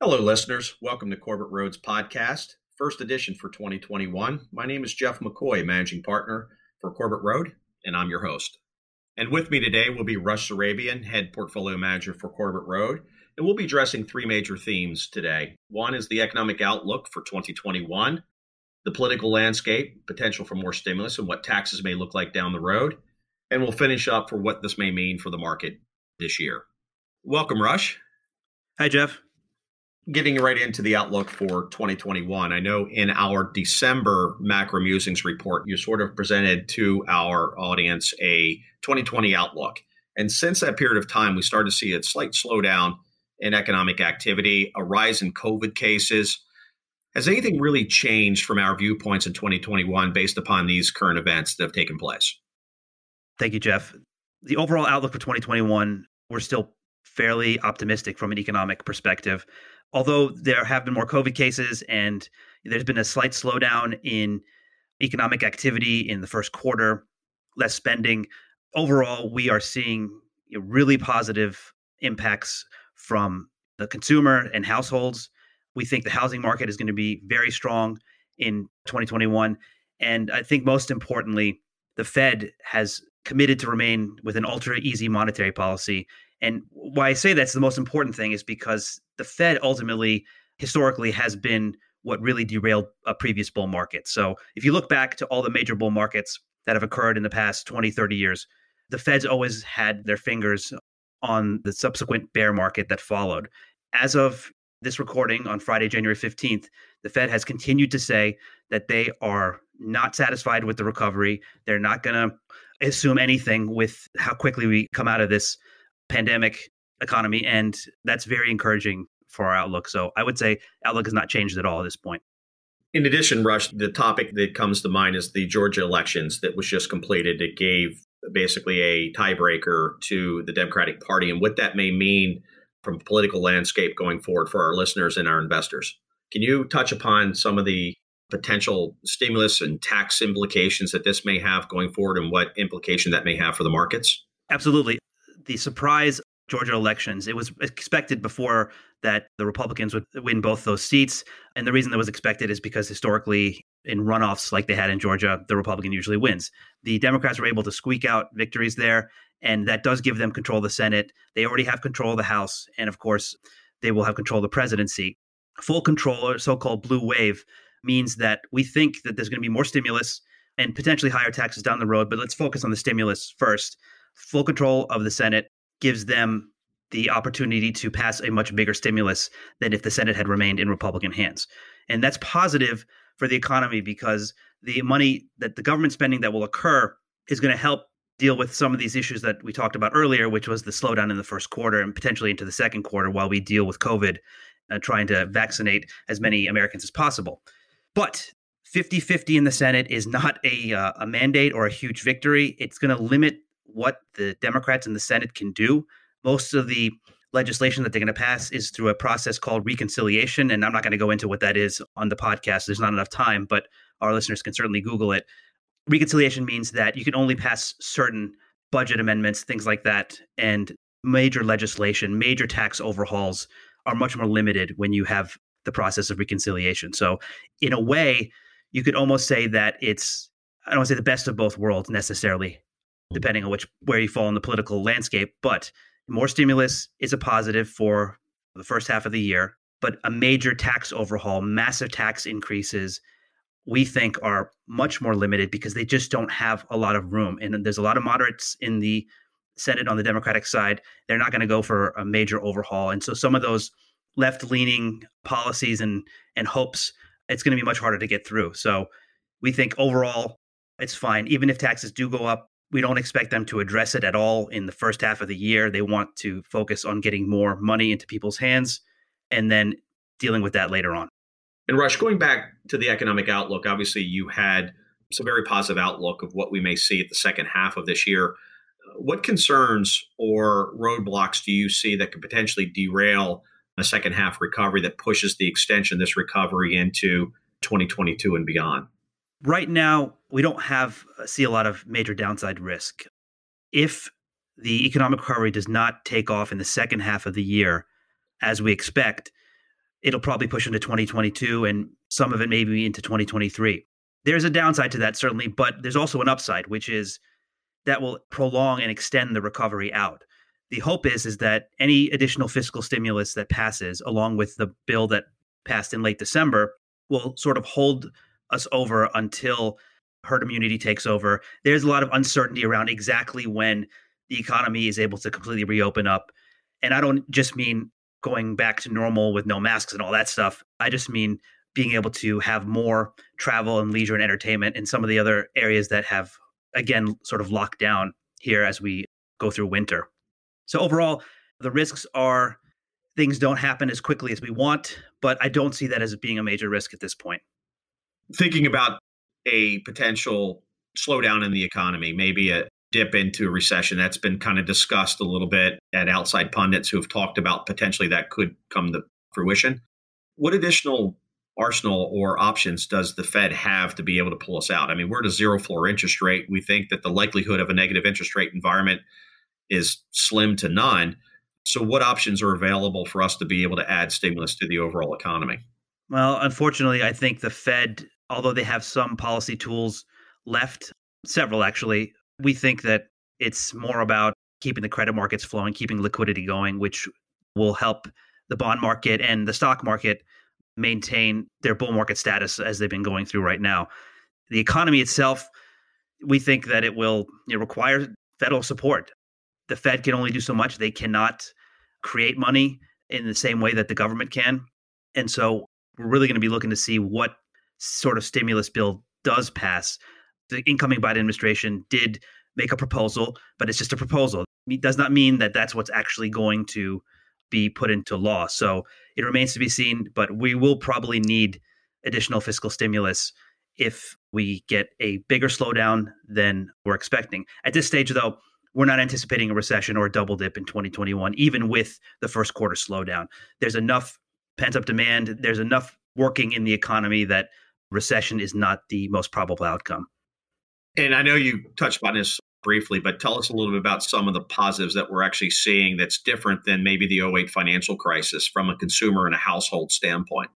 Hello, listeners. Welcome to Corbett Road's podcast, first edition for 2021. My name is Jeff McCoy, managing partner for Corbett Road, and I'm your host. And with me today will be Rush Sarabian, head portfolio manager for Corbett Road. And we'll be addressing three major themes today. One is the economic outlook for 2021, the political landscape, potential for more stimulus, and what taxes may look like down the road. And we'll finish up for what this may mean for the market this year. Welcome, Rush. Hi, Jeff getting right into the outlook for 2021, I know in our December macro musings report, you sort of presented to our audience a 2020 outlook. And since that period of time, we started to see a slight slowdown in economic activity, a rise in COVID cases. Has anything really changed from our viewpoints in 2021 based upon these current events that have taken place? Thank you, Jeff. The overall outlook for 2021, we're still fairly optimistic from an economic perspective although there have been more COVID cases and there's been a slight slowdown in economic activity in the first quarter, less spending, overall, we are seeing really positive impacts from the consumer and households. We think the housing market is going to be very strong in 2021. And I think most importantly, the Fed has committed to remain with an ultra easy monetary policy and why I say that's the most important thing is because the Fed ultimately, historically, has been what really derailed a previous bull market. So if you look back to all the major bull markets that have occurred in the past 20, 30 years, the Fed's always had their fingers on the subsequent bear market that followed. As of this recording on Friday, January 15th, the Fed has continued to say that they are not satisfied with the recovery. They're not going to assume anything with how quickly we come out of this pandemic economy, and that's very encouraging for our outlook. So I would say outlook has not changed at all at this point. In addition, Rush, the topic that comes to mind is the Georgia elections that was just completed. It gave basically a tiebreaker to the Democratic Party and what that may mean from a political landscape going forward for our listeners and our investors. Can you touch upon some of the potential stimulus and tax implications that this may have going forward and what implication that may have for the markets? Absolutely the surprise Georgia elections. It was expected before that the Republicans would win both those seats. And the reason that was expected is because historically, in runoffs like they had in Georgia, the Republican usually wins. The Democrats were able to squeak out victories there, and that does give them control of the Senate. They already have control of the House, and of course, they will have control of the presidency. Full control, or so called blue wave, means that we think that there's going to be more stimulus and potentially higher taxes down the road. But let's focus on the stimulus first full control of the Senate gives them the opportunity to pass a much bigger stimulus than if the Senate had remained in Republican hands. And that's positive for the economy because the money that the government spending that will occur is going to help deal with some of these issues that we talked about earlier, which was the slowdown in the first quarter and potentially into the second quarter while we deal with COVID, uh, trying to vaccinate as many Americans as possible. But 50 50 in the Senate is not a, uh, a mandate or a huge victory. It's going to limit what the Democrats in the Senate can do. Most of the legislation that they're going to pass is through a process called reconciliation. And I'm not going to go into what that is on the podcast. There's not enough time, but our listeners can certainly Google it. Reconciliation means that you can only pass certain budget amendments, things like that, and major legislation, major tax overhauls are much more limited when you have the process of reconciliation. So, in a way, you could almost say that it's, I don't want to say the best of both worlds necessarily Mm-hmm. depending on which where you fall in the political landscape. But more stimulus is a positive for the first half of the year. But a major tax overhaul, massive tax increases, we think are much more limited because they just don't have a lot of room. And there's a lot of moderates in the Senate on the Democratic side. They're not going to go for a major overhaul. And so some of those left leaning policies and, and hopes, it's going to be much harder to get through. So we think overall, it's fine. Even if taxes do go up, we don't expect them to address it at all in the first half of the year. They want to focus on getting more money into people's hands and then dealing with that later on. And Rush, going back to the economic outlook, obviously you had some very positive outlook of what we may see at the second half of this year. What concerns or roadblocks do you see that could potentially derail a second half recovery that pushes the extension of this recovery into 2022 and beyond? Right now, we don't have uh, see a lot of major downside risk. If the economic recovery does not take off in the second half of the year as we expect, it'll probably push into 2022 and some of it maybe into 2023. There's a downside to that, certainly, but there's also an upside, which is that will prolong and extend the recovery out. The hope is is that any additional fiscal stimulus that passes, along with the bill that passed in late December, will sort of hold us over until herd immunity takes over. There's a lot of uncertainty around exactly when the economy is able to completely reopen up. And I don't just mean going back to normal with no masks and all that stuff. I just mean being able to have more travel and leisure and entertainment in some of the other areas that have, again, sort of locked down here as we go through winter. So, overall, the risks are things don't happen as quickly as we want, but I don't see that as being a major risk at this point. Thinking about a potential slowdown in the economy, maybe a dip into a recession. That's been kind of discussed a little bit at outside pundits who have talked about potentially that could come to fruition. What additional arsenal or options does the Fed have to be able to pull us out? I mean, we're at a zero floor interest rate. We think that the likelihood of a negative interest rate environment is slim to none. So, what options are available for us to be able to add stimulus to the overall economy? Well, unfortunately, I think the Fed, although they have some policy tools left, several actually, we think that it's more about keeping the credit markets flowing, keeping liquidity going, which will help the bond market and the stock market maintain their bull market status as they've been going through right now. The economy itself, we think that it will know, require federal support. The Fed can only do so much. They cannot create money in the same way that the government can. And so we're really going to be looking to see what sort of stimulus bill does pass the incoming Biden administration did make a proposal, but it's just a proposal. It does not mean that that's what's actually going to be put into law. So it remains to be seen, but we will probably need additional fiscal stimulus if we get a bigger slowdown than we're expecting. At this stage, though, we're not anticipating a recession or a double dip in 2021, even with the first quarter slowdown. There's enough pent up demand, there's enough working in the economy that recession is not the most probable outcome. And I know you touched on this briefly, but tell us a little bit about some of the positives that we're actually seeing that's different than maybe the 08 financial crisis from a consumer and a household standpoint.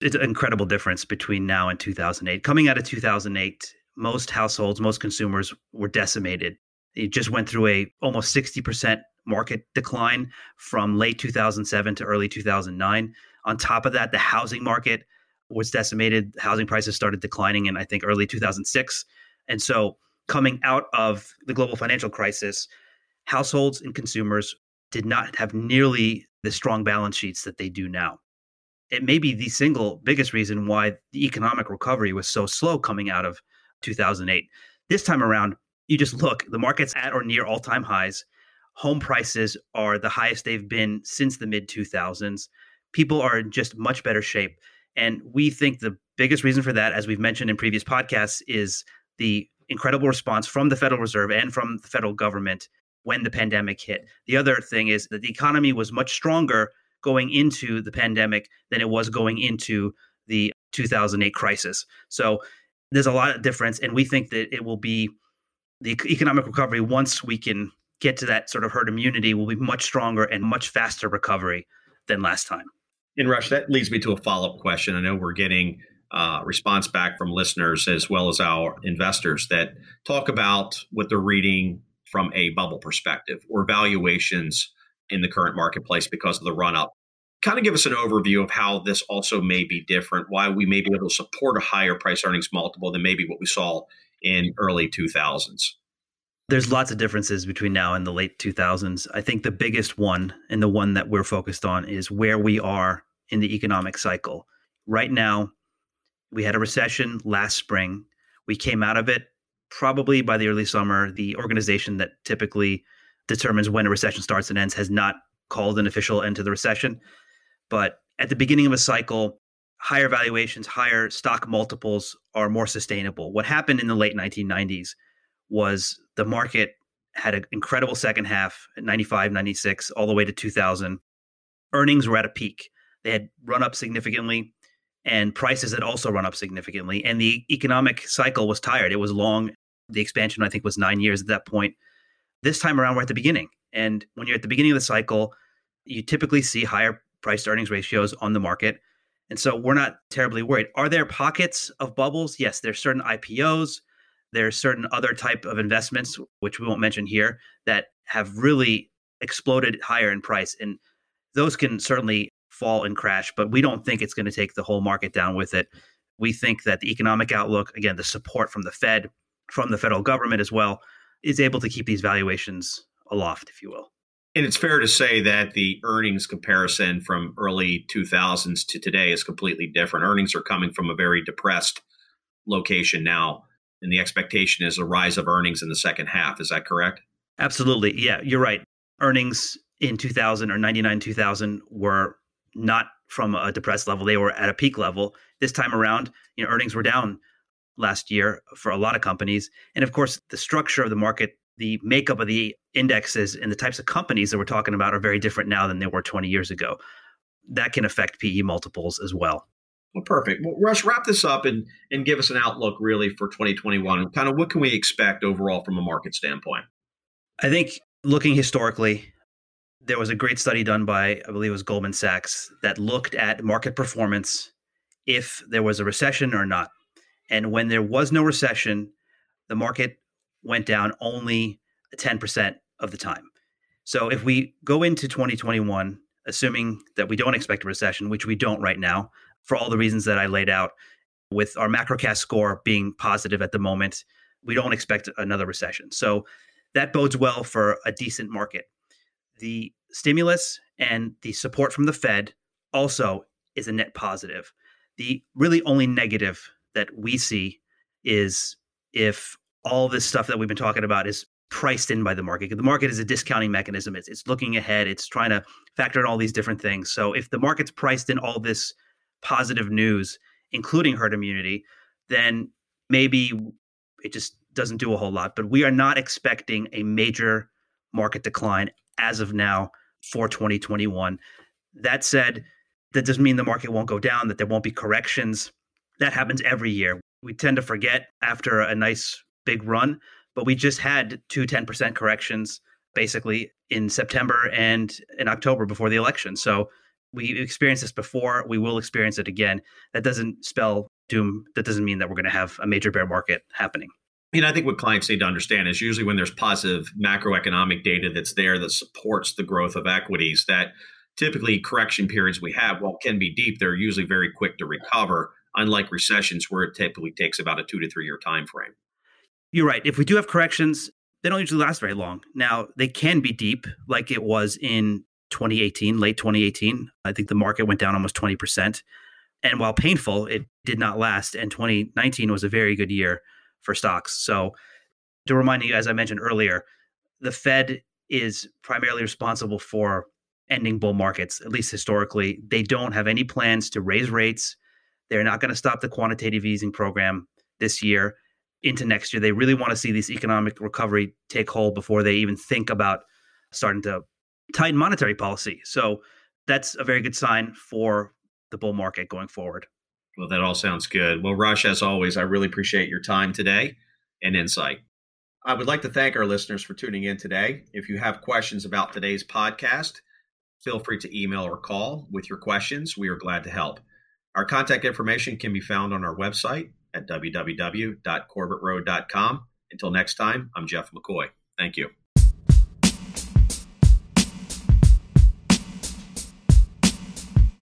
It's an incredible difference between now and 2008. Coming out of 2008, most households, most consumers were decimated. It just went through a almost 60% market decline from late 2007 to early 2009. On top of that, the housing market was decimated. Housing prices started declining in I think early 2006 and so, coming out of the global financial crisis, households and consumers did not have nearly the strong balance sheets that they do now. It may be the single biggest reason why the economic recovery was so slow coming out of 2008. This time around, you just look, the market's at or near all time highs. Home prices are the highest they've been since the mid 2000s. People are in just much better shape. And we think the biggest reason for that, as we've mentioned in previous podcasts, is the incredible response from the Federal Reserve and from the federal government when the pandemic hit. The other thing is that the economy was much stronger going into the pandemic than it was going into the 2008 crisis. So there's a lot of difference, and we think that it will be the economic recovery once we can get to that sort of herd immunity will be much stronger and much faster recovery than last time. In Rush, that leads me to a follow up question. I know we're getting uh, response back from listeners as well as our investors that talk about what they're reading from a bubble perspective or valuations in the current marketplace because of the run up. Kind of give us an overview of how this also may be different, why we may be able to support a higher price earnings multiple than maybe what we saw in early 2000s. There's lots of differences between now and the late 2000s. I think the biggest one and the one that we're focused on is where we are in the economic cycle. Right now, we had a recession last spring. We came out of it probably by the early summer. The organization that typically determines when a recession starts and ends has not called an official end to the recession. But at the beginning of a cycle, higher valuations, higher stock multiples are more sustainable. What happened in the late 1990s was the market had an incredible second half at 95, 96, all the way to 2000. Earnings were at a peak. They had run up significantly and prices had also run up significantly. And the economic cycle was tired. It was long. The expansion, I think, was nine years at that point. This time around, we're at the beginning. And when you're at the beginning of the cycle, you typically see higher price earnings ratios on the market. And so we're not terribly worried. Are there pockets of bubbles? Yes, there's certain IPOs, there's certain other type of investments which we won't mention here that have really exploded higher in price and those can certainly fall and crash, but we don't think it's going to take the whole market down with it. We think that the economic outlook, again, the support from the Fed, from the federal government as well, is able to keep these valuations aloft, if you will. And it's fair to say that the earnings comparison from early 2000s to today is completely different. Earnings are coming from a very depressed location now, and the expectation is a rise of earnings in the second half. Is that correct? Absolutely. Yeah, you're right. Earnings in 2000 or 99 2000 were not from a depressed level. They were at a peak level. This time around, you know, earnings were down last year for a lot of companies. And of course, the structure of the market, the makeup of the indexes and the types of companies that we're talking about are very different now than they were 20 years ago. That can affect PE multiples as well. Well, perfect. Well, Russ, wrap this up and, and give us an outlook really for 2021 kind of what can we expect overall from a market standpoint? I think looking historically, there was a great study done by, I believe it was Goldman Sachs, that looked at market performance if there was a recession or not. And when there was no recession, the market went down only 10% of the time. So if we go into 2021, assuming that we don't expect a recession, which we don't right now, for all the reasons that I laid out, with our macrocast score being positive at the moment, we don't expect another recession. So that bodes well for a decent market the stimulus and the support from the Fed also is a net positive. The really only negative that we see is if all this stuff that we've been talking about is priced in by the market. The market is a discounting mechanism. It's, it's looking ahead. It's trying to factor in all these different things. So if the market's priced in all this positive news, including herd immunity, then maybe it just doesn't do a whole lot. But we are not expecting a major market decline as of now for 2021. That said, that doesn't mean the market won't go down, that there won't be corrections. That happens every year. We tend to forget after a nice big run, but we just had two 10% corrections basically in September and in October before the election. So we experienced this before. We will experience it again. That doesn't spell doom. That doesn't mean that we're going to have a major bear market happening. You know, I think what clients need to understand is usually when there's positive macroeconomic data that's there that supports the growth of equities, that typically correction periods we have, while can be deep, they're usually very quick to recover, unlike recessions where it typically takes about a two to three year time frame. You're right. If we do have corrections, they don't usually last very long. Now, they can be deep, like it was in 2018, late 2018. I think the market went down almost 20%. And while painful, it did not last. And 2019 was a very good year for stocks. So, to remind you, as I mentioned earlier, the Fed is primarily responsible for ending bull markets, at least historically. They don't have any plans to raise rates. They're not going to stop the quantitative easing program this year into next year. They really want to see this economic recovery take hold before they even think about starting to tighten monetary policy. So that's a very good sign for the bull market going forward. Well, that all sounds good. Well, Rush, as always, I really appreciate your time today and insight. I would like to thank our listeners for tuning in today. If you have questions about today's podcast, feel free to email or call with your questions. We are glad to help. Our contact information can be found on our website at www.corbettroad.com. Until next time, I'm Jeff McCoy. Thank you.